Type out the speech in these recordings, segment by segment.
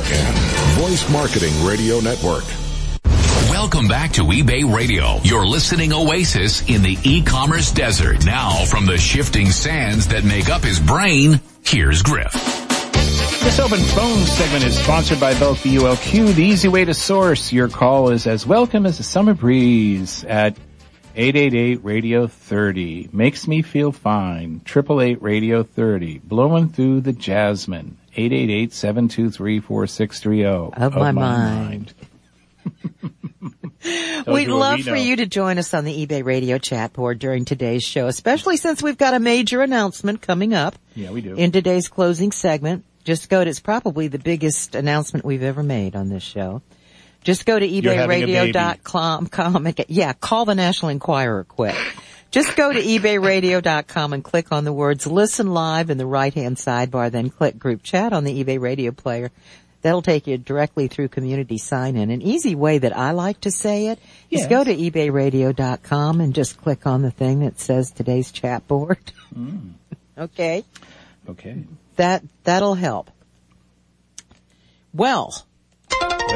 VORN, Voice Marketing Radio Network. Welcome back to eBay Radio, your listening oasis in the e-commerce desert. Now, from the shifting sands that make up his brain, here's Griff. This open phone segment is sponsored by both the ULQ, the easy way to source. Your call is as welcome as a summer breeze at 888 Radio 30. Makes me feel fine. 888 Radio 30. Blowing through the jasmine. 888-723-4630. Of, my, mind. We'd love we for you to join us on the eBay radio chat board during today's show, especially since we've got a major announcement coming up Yeah, we do. in today's closing segment. Just go to, it's probably the biggest announcement we've ever made on this show. Just go to You're having a baby. ebayradio.com, com, yeah, call the National Enquirer quick. Just go to ebayradio.com and click on the words listen live in the right hand sidebar, then click group chat on the eBay radio player. That'll take you directly through community sign in. An easy way that I like to say it is Yes. go to ebayradio.com and just click on the thing that says today's chat board. Mm. okay. okay. That, that'll help. Well,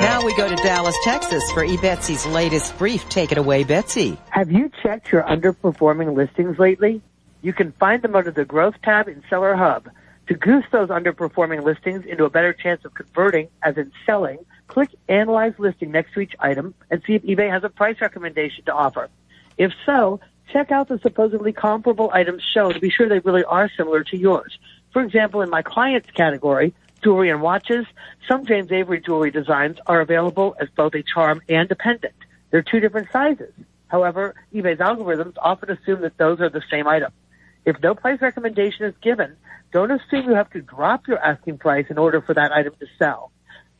now we go to Dallas, Texas for eBetsy's latest brief. Take it away, Betsy. Have you checked your underperforming listings lately? You can find them under the Growth tab in Seller Hub. To goose those underperforming listings into a better chance of converting, as in selling, click Analyze Listing next to each item and see if eBay has a price recommendation to offer. If so, check out the supposedly comparable items shown to be sure they really are similar to yours. For example, in my clients category, jewelry and watches, some James Avery jewelry designs are available as both a charm and a pendant. They're two different sizes. However, eBay's algorithms often assume that those are the same item. If no price recommendation is given, don't assume you have to drop your asking price in order for that item to sell.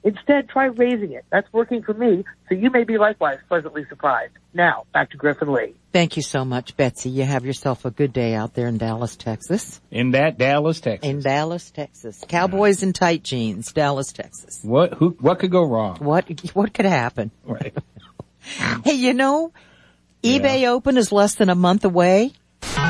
Instead, try raising it. That's working for me, so you may be likewise pleasantly surprised. Now, back to Griff and Lee. Thank you so much, Betsy. You have yourself a good day out there in Dallas, Texas. In that Dallas, Texas. In Dallas, Texas. Cowboys in tight jeans, Dallas, Texas. what, who, what could go wrong? What, what could happen? Right. Hey, you know, eBay Open is less than a month away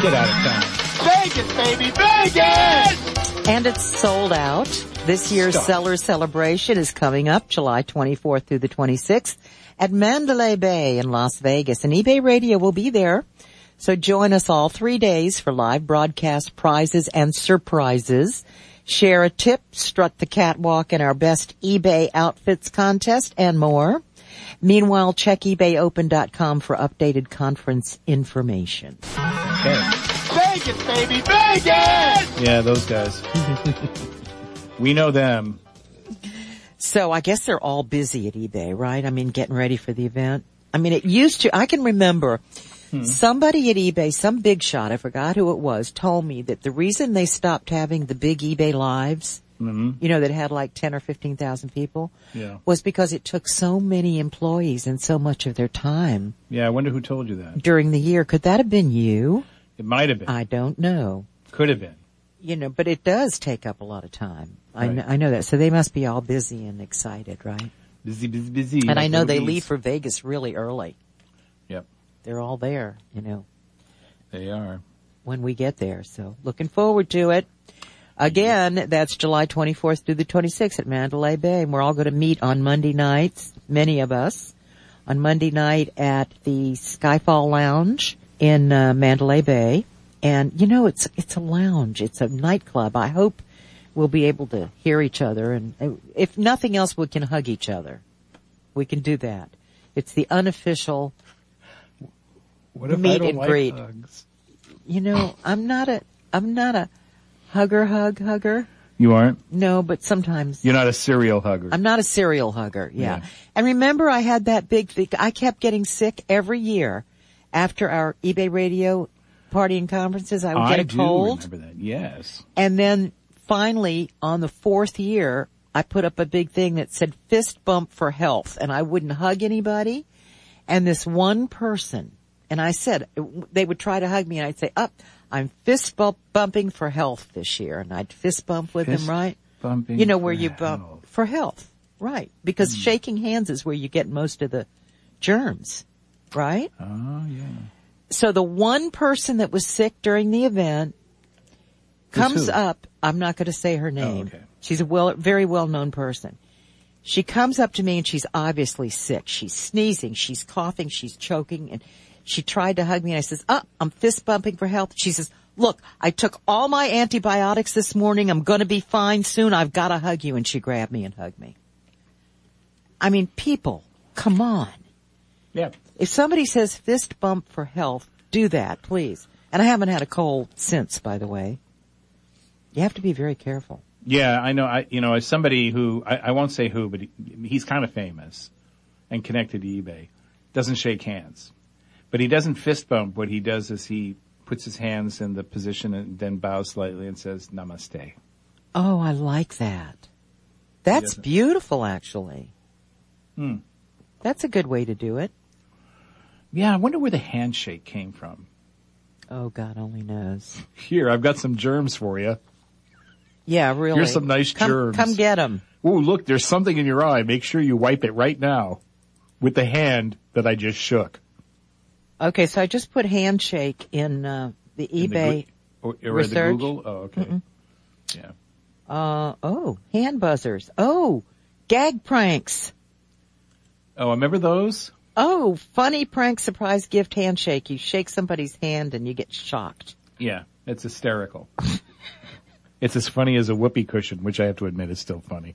Get out of town. Vegas, baby, Vegas! And it's sold out. This year's Stop. seller celebration is coming up July 24th through the 26th at Mandalay Bay in Las Vegas and eBay Radio will be there. So join us all three days for live broadcast prizes and surprises. Share a tip, strut the catwalk in our best eBay outfits contest and more. Meanwhile, check ebayopen.com for updated conference information. Okay. Vegas, baby, Vegas! Yeah, those guys. we know them. So I guess they're all busy at eBay, right? I mean, getting ready for the event. I mean, it used to, I can remember hmm. somebody at eBay, some big shot, I forgot who it was, told me that the reason they stopped having the big eBay lives, mm-hmm. you know, that had like 10 or 15,000 people, Yeah. was because it took so many employees and so much of their time Yeah, I wonder who told you that. during the year. Could that have been you? It might have been. I don't know. Could have been. You know, but it does take up a lot of time. I, Right. know, I know that. So they must be all busy and excited, right? Busy, busy, busy. And I know they leave for Vegas really early. Yep, They're all there, you know, they are. when we get there. So looking forward to it. Again, that's July 24th through the 26th at Mandalay Bay. And we're all going to meet on Monday nights, many of us, on Monday night at the Skyfall Lounge in uh, Mandalay Bay. And you know, it's, it's a lounge. It's a nightclub. I hope we'll be able to hear each other. And uh, if nothing else, we can hug each other. We can do that. It's the unofficial What if I Meet don't and like greet. hugs? you know, I'm not a, I'm not a hugger hug hugger. You aren't? No, but sometimes You're not a serial hugger. I'm not a serial hugger. Yeah. Yeah. And remember I had that big thing. I kept getting sick every year after our eBay radio party and conferences. I would get I a do cold. remember that. Yes. And then finally on the fourth year, I put up a big thing that said fist bump for health and I wouldn't hug anybody. And this one person, and I said, they would try to hug me and I'd say, up, I'm fist bump, bumping for health this year. And I'd fist bump with Fist them, right? bumping You know, where you bump health. For health. Right. Because hmm. shaking hands is where you get most of the germs. Right? Oh, yeah. So the one person that was sick during the event comes up. I'm not going to say her oh, name. okay. She's a well, very well known person. She comes up to me and she's obviously sick. She's sneezing, she's coughing, she's choking, and she tried to hug me and I says, oh, I'm fist bumping for health. She says, look, I took all my antibiotics this morning. I'm gonna be fine soon. I've gotta hug you. And she grabbed me and hugged me. I mean, people, come on. Yeah. If somebody says fist bump for health, do that, please. And I haven't had a cold since, by the way. You have to be very careful. Yeah, I know. I you know as somebody who I, I won't say who, but he, he's kind of famous and connected to eBay. Doesn't shake hands, but he doesn't fist bump. What he does is he puts his hands in the position and then bows slightly and says Namaste. Oh, I like that. That's beautiful, actually. Hmm. That's a good way to do it. Yeah, I wonder where the handshake came from. Oh, God only knows. Here, I've got some germs for you. Yeah, really. Here's some nice come, germs. Come get them. Ooh, look, there's something in your eye. Make sure you wipe it right now with the hand that I just shook. Okay, so I just put handshake in uh, the In the eBay. Goo- or, or the research. Google? Oh, okay. Yeah. uh, oh, hand buzzers. Oh, gag pranks. Oh, remember those? Oh, funny prank surprise gift handshake. You shake somebody's hand and you get shocked. Yeah, it's hysterical. it's as funny as a whoopee cushion, which I have to admit is still funny.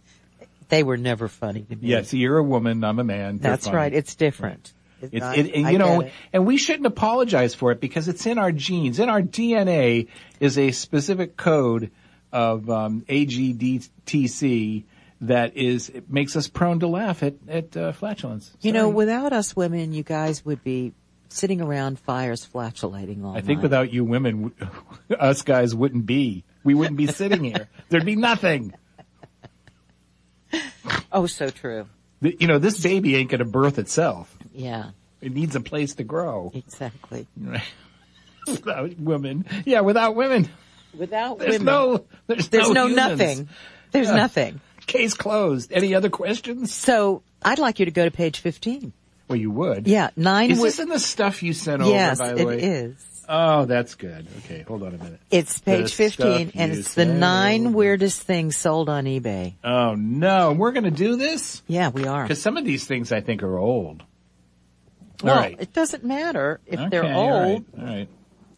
They were never funny to me. Yes, you're a woman, I'm a man. they're That's funny. right. It's different. It's not- it, and I you know, get it. and we shouldn't apologize for it because it's in our genes. In our DNA is a specific code of um, AGDTC that is it makes us prone to laugh at at uh, flatulence. You know, without us women, you guys would be sitting around fires flatulating all I think night. without you women, us guys wouldn't be. We wouldn't be sitting here. There'd be nothing. Oh, so true. You know, this baby ain't going to birth itself. Yeah, It needs a place to grow. exactly. Right. without women, yeah, without women, Without there's women, no, there's, there's no, humans. nothing. There's Yeah. nothing. Case closed. Any other questions? So I'd like you to go to page 15. Well, you would. Yeah, nine. Is wi- this in the stuff you sent yes, over? By the it way, is. Oh, that's good. Okay, hold on a minute. It's page The 15 and it's the nine weirdest things sold on eBay. Oh no, we're going to do this Yeah, we are. because some of these things I think are old. Well, all right. it doesn't matter if they're old, right, All right.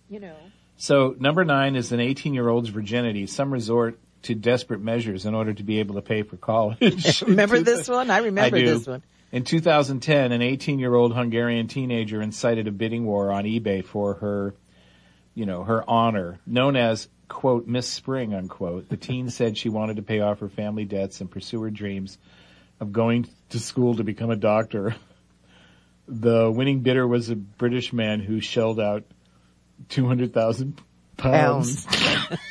you know. So number nine is an 18 year old's virginity. Some resort to desperate measures in order to be able to pay for college. Remember this one? I remember I this one. In 2010, an 18 year old Hungarian teenager incited a bidding war on eBay for her, you know, her honor, known as quote, Miss Spring, unquote. The teen said she wanted to pay off her family debts and pursue her dreams of going to school to become a doctor. The winning bidder was a British man who shelled out 200,000 pounds. Pounds.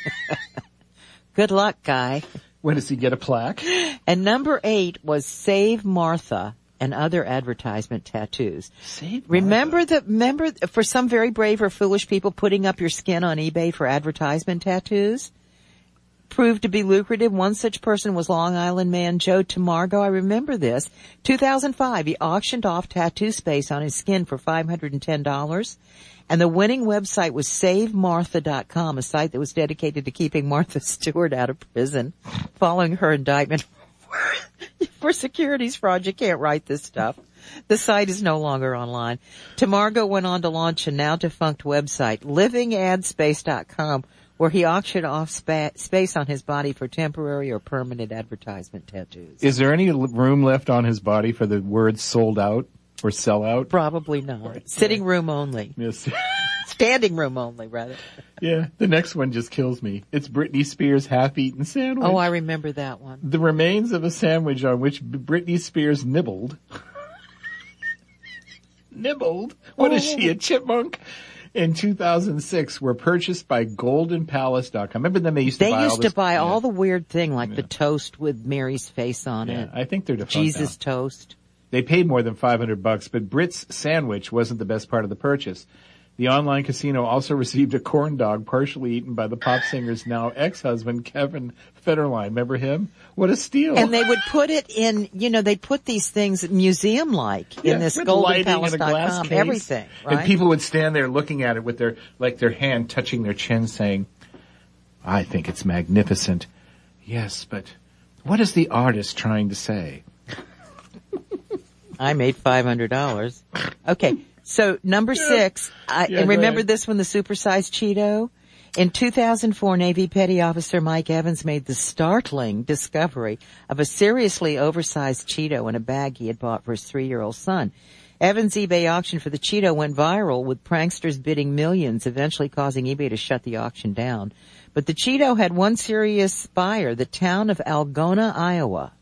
Good luck, guy. When does he get a plaque? And number eight was Save Martha and other advertisement tattoos. Save Remember the, remember for some very brave or foolish people putting up your skin on eBay for advertisement tattoos? Proved to be lucrative. One such person was Long Island man Joe Tamargo. I remember this. 2005, he auctioned off tattoo space on his skin for $510. And the winning website was SaveMartha.com, a site that was dedicated to keeping Martha Stewart out of prison following her indictment for securities fraud. You can't write this stuff. The site is no longer online. Tamargo went on to launch a now defunct website, livingadspace.com, where he auctioned off spa- space on his body for temporary or permanent advertisement tattoos. Is there any room left on his body for the words sold out or sell out? Probably not. Sitting room only. Yes. Standing room only, rather. yeah. The next one just kills me. It's Britney Spears' half-eaten sandwich. Oh, I remember that one. the remains of a sandwich on which Britney Spears nibbled. nibbled? What is she, a oh. chipmunk? In 2006 were purchased by GoldenPalace.com. Remember them? They used to They buy all used to buy yeah. all the weird thing, like the toast with Mary's face on Yeah, it. I think they're defunct Jesus now. toast. They paid more than 500 bucks, but Brit's sandwich wasn't the best part of the purchase. The online casino also received a corn dog partially eaten by the pop singer's now ex-husband, Kevin Federline. Remember him? What a steal. And they would put it in, you know, they'd put these things museum-like Yeah, in this with lighting and a glass goldenpalace.com, case. everything, right? And people would stand there looking at it with their, like their hand touching their chin saying, I think it's magnificent. Yes, but what is the artist trying to say? I made five hundred dollars. Okay, so number six, I, Yeah, and remember ahead. this one, the supersized Cheeto. In 2004, Navy Petty Officer Mike Evans made the startling discovery of a seriously oversized Cheeto in a bag he had bought for his three-year-old son. Evans' eBay auction for the Cheeto went viral with pranksters bidding millions, eventually causing eBay to shut the auction down. But the Cheeto had one serious buyer, the town of Algona, Iowa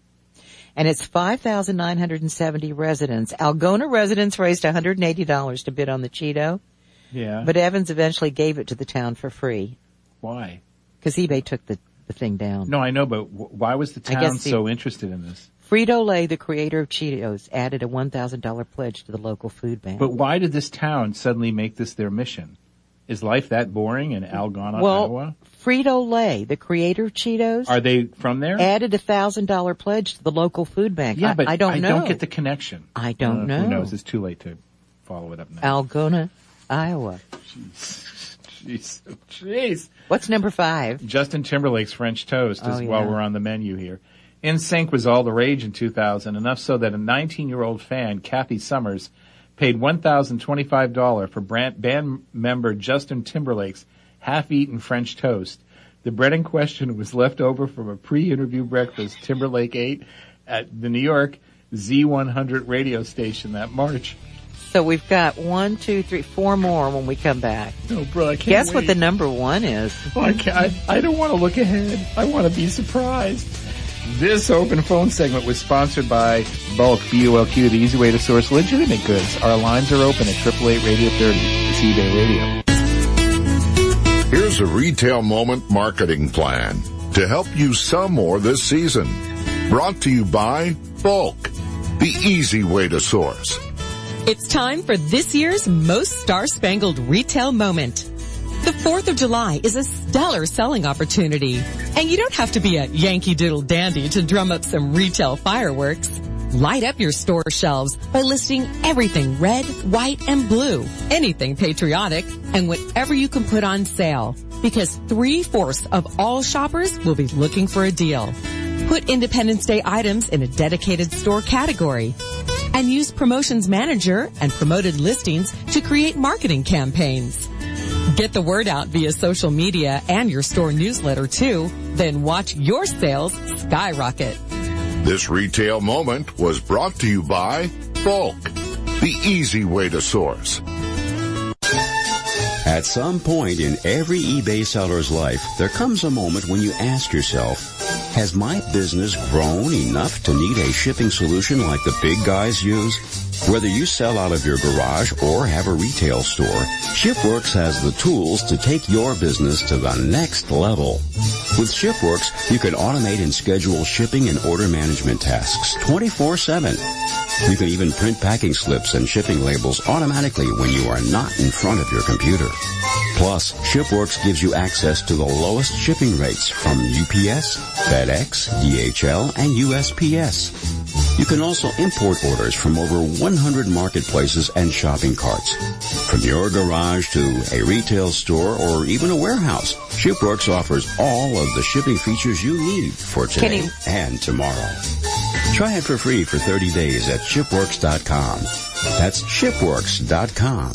and its 5,970 residents. Algona residents raised $180 to bid on the Cheeto, Yeah. but Evans eventually gave it to the town for free why? because eBay took the, the thing down. No, I know, but w- why was the town the- so interested in this? Frito-Lay, the creator of Cheetos, added a $1,000 pledge to the local food bank. But why did this town suddenly make this their mission? Is life that boring in Algona, well, Iowa? Frito-Lay, the creator of Cheetos, Are they from there? added a $1,000 pledge to the local food bank. yeah, I, but I don't know. don't get the connection. I don't Uh, know. Who knows? It's too late to follow it up now. Algona, Iowa. Jeez. Jeez. jeez. What's number five? Justin Timberlake's French toast is Oh, while we're on the menu here. NSYNC was all the rage in 2000, enough so that a 19-year-old fan, Kathy Summers, paid $1,025 for brand, band member Justin Timberlake's half-eaten French toast. The bread in question was left over from a pre-interview breakfast Timberlake ate at the New York Z100 radio station that March. So we've got one, two, three, four more when we come back. No, bro, I can't Guess what the number one is? I, I, I don't want to look ahead. I want to be surprised. This open phone segment was sponsored by BULQ, B-U-L-Q, the easy way to source legitimate goods. Our lines are open at 888 Radio 30. It's eBay Radio. Here's a retail moment marketing plan to help you sell more this season. Brought to you by BULQ, the easy way to source. It's time for this year's most star-spangled retail moment. The 4th of July is a stellar selling opportunity, and you don't have to be a Yankee Doodle dandy to drum up some retail fireworks. Light up your store shelves by listing everything red, white, and blue, anything patriotic, and whatever you can put on sale. Because three-fourths of all shoppers will be looking for a deal. Put Independence Day items in a dedicated store category and use Promotions Manager and promoted listings to create marketing campaigns. Get the word out via social media and your store newsletter too, then watch your sales skyrocket. This retail moment was brought to you by BULQ, the easy way to source. At some point in every eBay seller's life, there comes a moment when you ask yourself, has my business grown enough to need a shipping solution like the big guys use? Whether you sell out of your garage or have a retail store, ShipWorks has the tools to take your business to the next level. With ShipWorks, you can automate and schedule shipping and order management tasks 24-7. You can even print packing slips and shipping labels automatically when you are not in front of your computer. Plus, ShipWorks gives you access to the lowest shipping rates from UPS, FedEx, DHL, and USPS. You can also import orders from over 100 marketplaces and shopping carts. From your garage to a retail store or even a warehouse, ShipWorks offers all of the shipping features you need for today Kenny. and tomorrow. Try it for free for 30 days at shipworks.com. That's shipworks.com.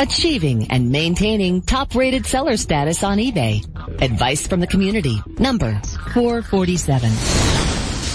Achieving and maintaining top-rated seller status on eBay. Advice from the community. Number 447.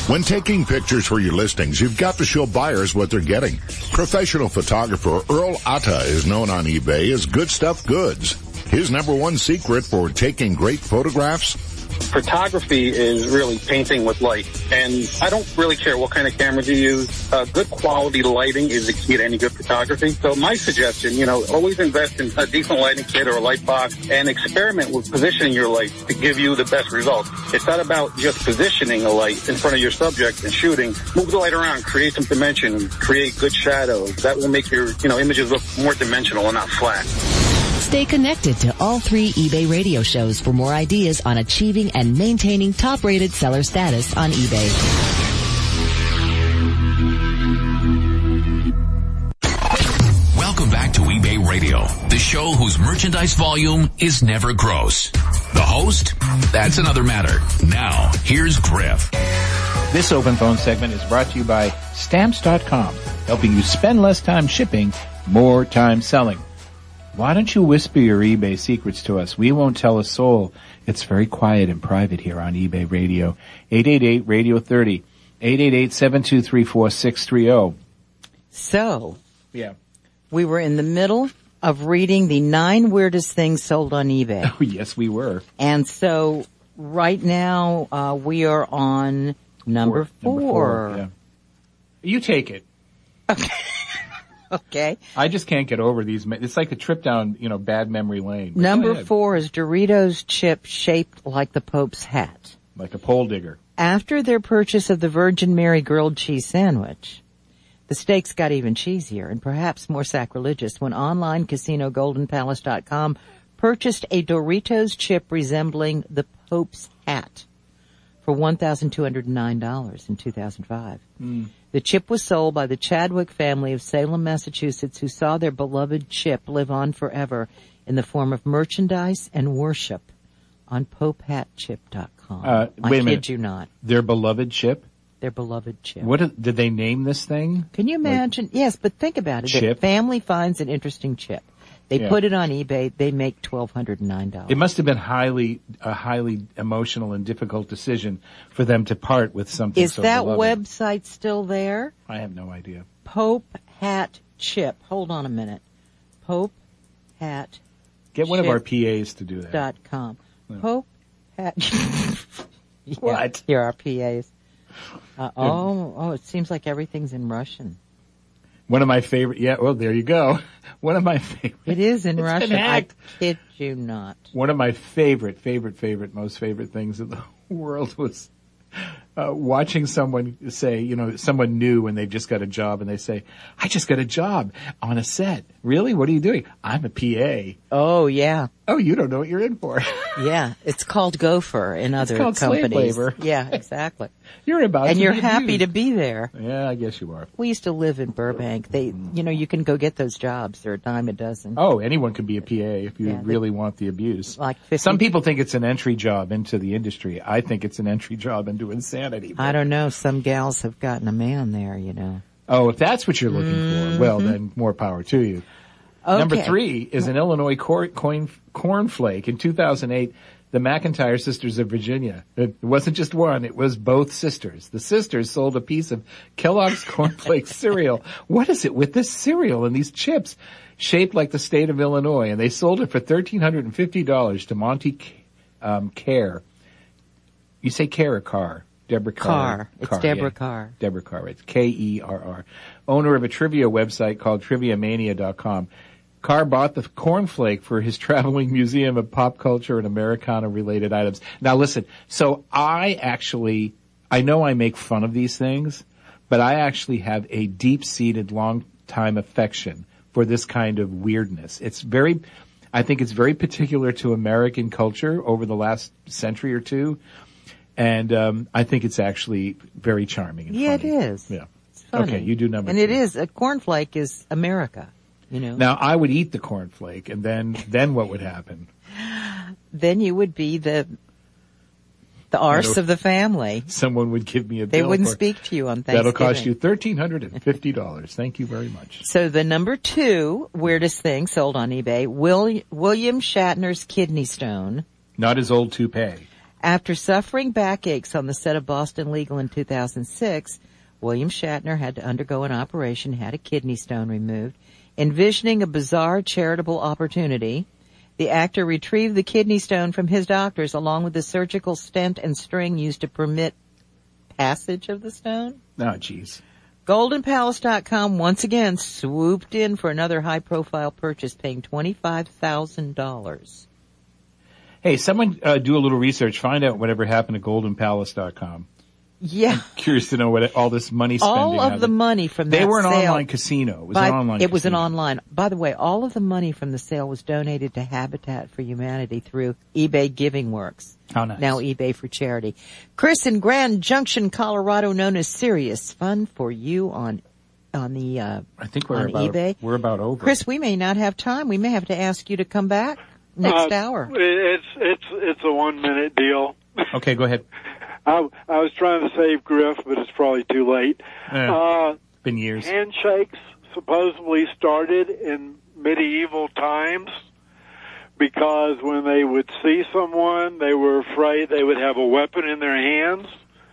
When taking pictures for your listings, you've got to show buyers what they're getting. Professional photographer Earl Atta is known on eBay as Good Stuff Goods. His number one secret for taking great photographs? Photography is really painting with light. And I don't really care what kind of cameras you use. Uh, good quality lighting is the key to any good photography. So my suggestion, you know, always invest in a decent lighting kit or a light box and experiment with positioning your light to give you the best results. It's not about just positioning a light in front of your subject and shooting. Move the light around, create some dimension, create good shadows. That will make your, you know, images look more dimensional and not flat. Stay connected to all three eBay radio shows for more ideas on achieving and maintaining top-rated seller status on eBay. Welcome back to eBay Radio, the show whose merchandise volume is never gross. The host? That's another matter. Now, here's Griff. This open phone segment is brought to you by Stamps.com, helping you spend less time shipping, more time selling. Why don't you whisper your eBay secrets to us? We won't tell a soul. It's very quiet and private here on eBay Radio. 888 Radio 30. 888-723-4630. So, Yeah. we were in the middle of reading the nine weirdest things sold on eBay. Oh, yes, we were. And so right now, uh, we are on number four. Number four. Yeah. You take it. Okay. I just can't get over these. It's like a trip down, you know, bad memory lane. But Number four is Doritos chip shaped like the Pope's hat. Like a pole digger. After their purchase of the Virgin Mary grilled cheese sandwich, the stakes got even cheesier and perhaps more sacrilegious when online casino goldenpalace.com purchased a Doritos chip resembling the Pope's hat for $1,209 in 2005. The chip was sold by the Chadwick family of Salem, Massachusetts, who saw their beloved chip live on forever in the form of merchandise and worship on popehatchip.com. Uh, I wait a kid minute. you not. Their beloved chip. Their beloved chip. What did, did they name this thing? Can you imagine? yes, but think about it. The Chip? family finds an interesting chip. They Yeah. put it on eBay. They make twelve hundred and nine dollars. It must have been highly, a highly emotional and difficult decision for them to part with something Is so that beloved. website still there? I have no idea. Pope Hat Chip. Hold on a minute. Pope Hat Get one of our PAs to do that. dot com. Pope Hat. Yeah, What? Here are PAs. Uh, oh, oh, it seems like everything's in Russian. One of my favorite, yeah, well, there you go. One of my favorite, It is in Russian. I kid you not. one of my favorite, favorite, favorite, most favorite things in the world was uh, watching someone say, you know, someone new when they've just got a job and they say, I just got a job on a set. Really? What are you doing? I'm a PA. Oh yeah. Oh, you don't know what you're in for. Yeah, it's called gopher in other called slave companies. labor. Yeah, exactly. you're about and you're happy to be there. Yeah, I guess you are. We used to live in Burbank. They, you know, you can go get those jobs. They're a dime a dozen. Oh, anyone can be a PA if you Yeah, they- really want the abuse. Like 50 Some people think it's an entry job into the industry. I think it's an entry job into insanity. I don't know. Some gals have gotten a man there, you know. Oh, if that's what you're looking for, well, then more power to you. Number three is an Illinois cor- coin, cornflake. In 2008, the McIntyre sisters of Virginia. It wasn't just one, it was both sisters. The sisters sold a piece of Kellogg's cornflake cereal. What is it with this cereal and these chips shaped like the state of Illinois? And they sold it for $1,350 to Monty um, Care. You say Care or Carr? Deborah Kerr. Kerr. It's Deborah Kerr. Deborah Kerr. It's K-E-R-R. Owner of a trivia website called triviamania.com. Kerr bought the cornflake for his traveling museum of pop culture and Americana related items. Now listen, so I actually, I know I make fun of these things, but I actually have a deep seated long time affection for this kind of weirdness. It's very, I think it's very particular to American culture over the last century or two. And um, I think it's actually very charming. And Yeah, it funny. is. Yeah. Okay, you do number And two. it is, a cornflake is America, you know. Now I would eat the cornflake, and then then what would happen? Then you would be the, the arse of the family. Someone would give me a They wouldn't for- speak to you on Thanksgiving. That'll cost you thirteen hundred and fifty dollars. Thank you very much. So the number two weirdest thing sold on eBay, Will, William Shatner's kidney stone. Not his old toupee. After suffering backaches on the set of Boston Legal in 2006, William Shatner had to undergo an operation, had a kidney stone removed. Envisioning a bizarre charitable opportunity, the actor retrieved the kidney stone from his doctors along with the surgical stent and string used to permit passage of the stone. Oh, jeez. GoldenPalace.com once again swooped in for another high profile purchase paying $25,000. Hey, someone uh, do a little research. Find out whatever happened to GoldenPalace.com. Yeah. Curious to know what all this money spending. Was. All of the money from They that They were an sale- online casino. It was By- an online. It was an online. By the way, all of the money from the sale was donated to Habitat for Humanity through eBay Giving Works. How nice. Now eBay for charity. Chris in Grand Junction, Colorado, known as Serious Fun for you on on the uh, I think we're about eBay. we're about over. Chris, we may not have time. We may have to ask you to come back next Uh, hour. It's it's it's a one minute deal. Okay, go ahead. I, I was trying to save Griff, but it's probably too late. Uh, been years. handshakes supposedly started in medieval times because when they would see someone, they were afraid they would have a weapon in their hands.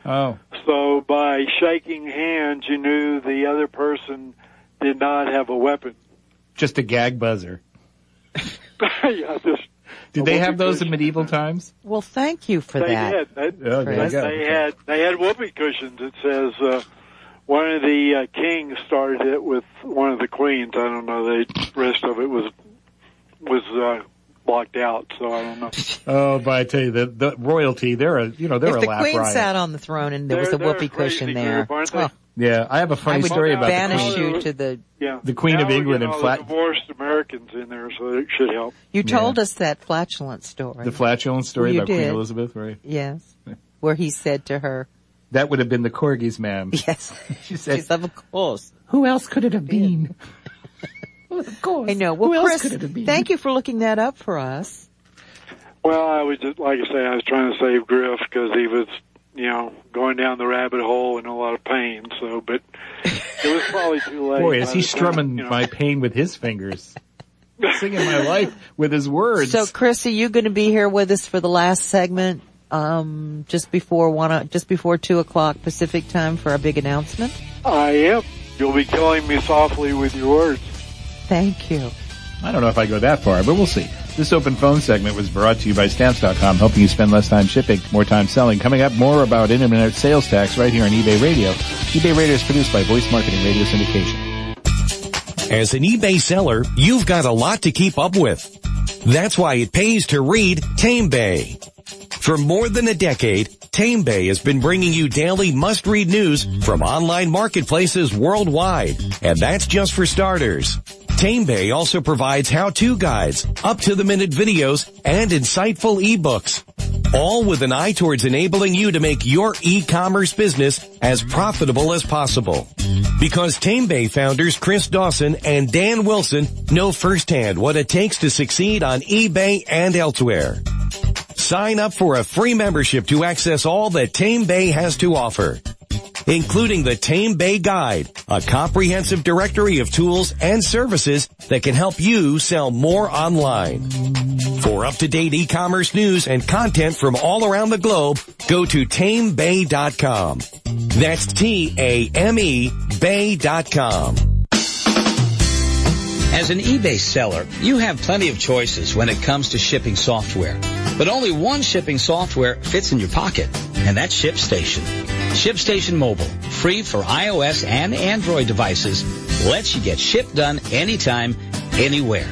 Oh, So by shaking hands, you knew the other person did not have a weapon. just a gag buzzer. yeah, just Did they have those in medieval times? Well, thank you for they that. did. They, Oh, they, go. they had they had whoopee cushions. It says uh, one of the uh, kings started it with one of the queens. I don't know. The rest of it was was uh, blocked out, so I don't know. Oh, but I tell you, the, the royalty, they're a, you know, they're if a the laugh queen riot. sat on the throne and there was They're- a whoopee cushion there, group, aren't they? oh, Yeah, I have a funny would story about the banish queen. you to the. Yeah, The Queen of Now we England get and all flat- divorced Americans in there, so it should help. You told us that flatulent story. The flatulent story You about Queen. Elizabeth, right? yes, where he said to her, That would have been the corgis, ma'am. "Yes." She said, She said, "Of course." who else could it have been? Of course. I know. Well, Who else Chris, could it have been? thank you for looking that up for us. Well, I was just like I say, I was trying to save Griff because he was, you know, going down the rabbit hole in a lot of pain. So, but it was probably too late. Boy, is he the time, strumming you know. my pain with his fingers. Singing my life with his words. So, Chris, are you going to be here with us for the last segment, um, just before one, just before two o'clock Pacific time for a big announcement? I am. You'll be killing me softly with your words. Thank you. I don't know if I go that far, but we'll see. This open phone segment was brought to you by Stamps.com, helping you spend less time shipping, more time selling. Coming up, more about internet sales tax right here on eBay Radio. eBay Radio is produced by Voice Marketing Radio Syndication. As an eBay seller, you've got a lot to keep up with. That's why it pays to read TameBay. For more than a decade, TameBay has been bringing you daily must-read news from online marketplaces worldwide. And that's just for starters. TameBay also provides how-to guides, up-to-the-minute videos, and insightful ebooks. All with an eye towards enabling you to make your e-commerce business as profitable as possible. Because TameBay founders Chris Dawson and Dan Wilson know firsthand what it takes to succeed on eBay and elsewhere. Sign up for a free membership to access all that TameBay has to offer, including the TameBay Guide, a comprehensive directory of tools and services that can help you sell more online. For up-to-date e-commerce news and content from all around the globe, go to tamebay.com. That's T-A-M-E bay.com. As an eBay seller, you have plenty of choices when it comes to shipping software. But only one shipping software fits in your pocket, and that's ShipStation. ShipStation Mobile, free for iOS and Android devices, lets you get ship done anytime, anywhere.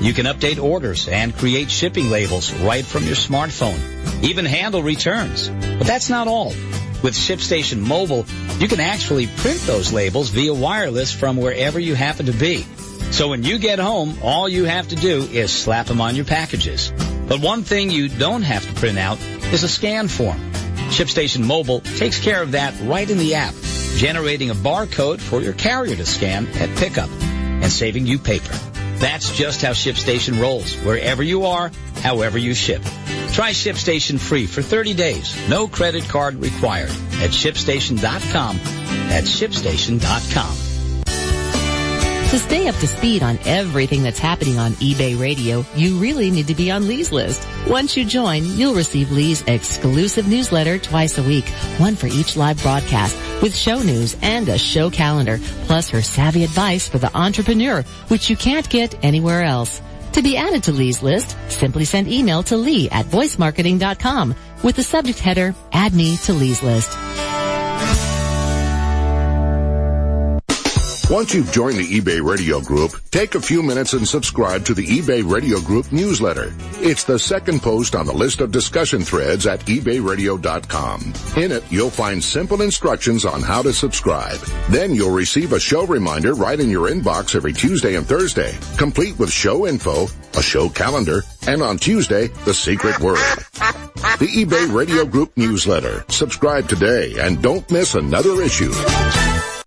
You can update orders and create shipping labels right from your smartphone. Even handle returns. But that's not all. With ShipStation Mobile, you can actually print those labels via wireless from wherever you happen to be. So when you get home, all you have to do is slap them on your packages. But one thing you don't have to print out is a scan form. ShipStation Mobile takes care of that right in the app, generating a barcode for your carrier to scan at pickup and saving you paper. That's just how ShipStation rolls, wherever you are, however you ship. Try ShipStation free for 30 days, no credit card required at shipstation.com. That's shipstation.com. To stay up to speed on everything that's happening on eBay Radio, you really need to be on Lee's list. Once you join, you'll receive Lee's exclusive newsletter twice a week, one for each live broadcast, with show news and a show calendar, plus her savvy advice for the entrepreneur, which you can't get anywhere else. To be added to Lee's list, simply send email to lee at voicemarketing.com with the subject header, add me to Lee's list. Once you've joined the eBay Radio Group, take a few minutes and subscribe to the eBay Radio Group newsletter. It's the second post on the list of discussion threads at ebayradio.com. In it, you'll find simple instructions on how to subscribe. Then you'll receive a show reminder right in your inbox every Tuesday and Thursday, complete with show info, a show calendar, and on Tuesday, the secret word. The eBay Radio Group newsletter. Subscribe today and don't miss another issue.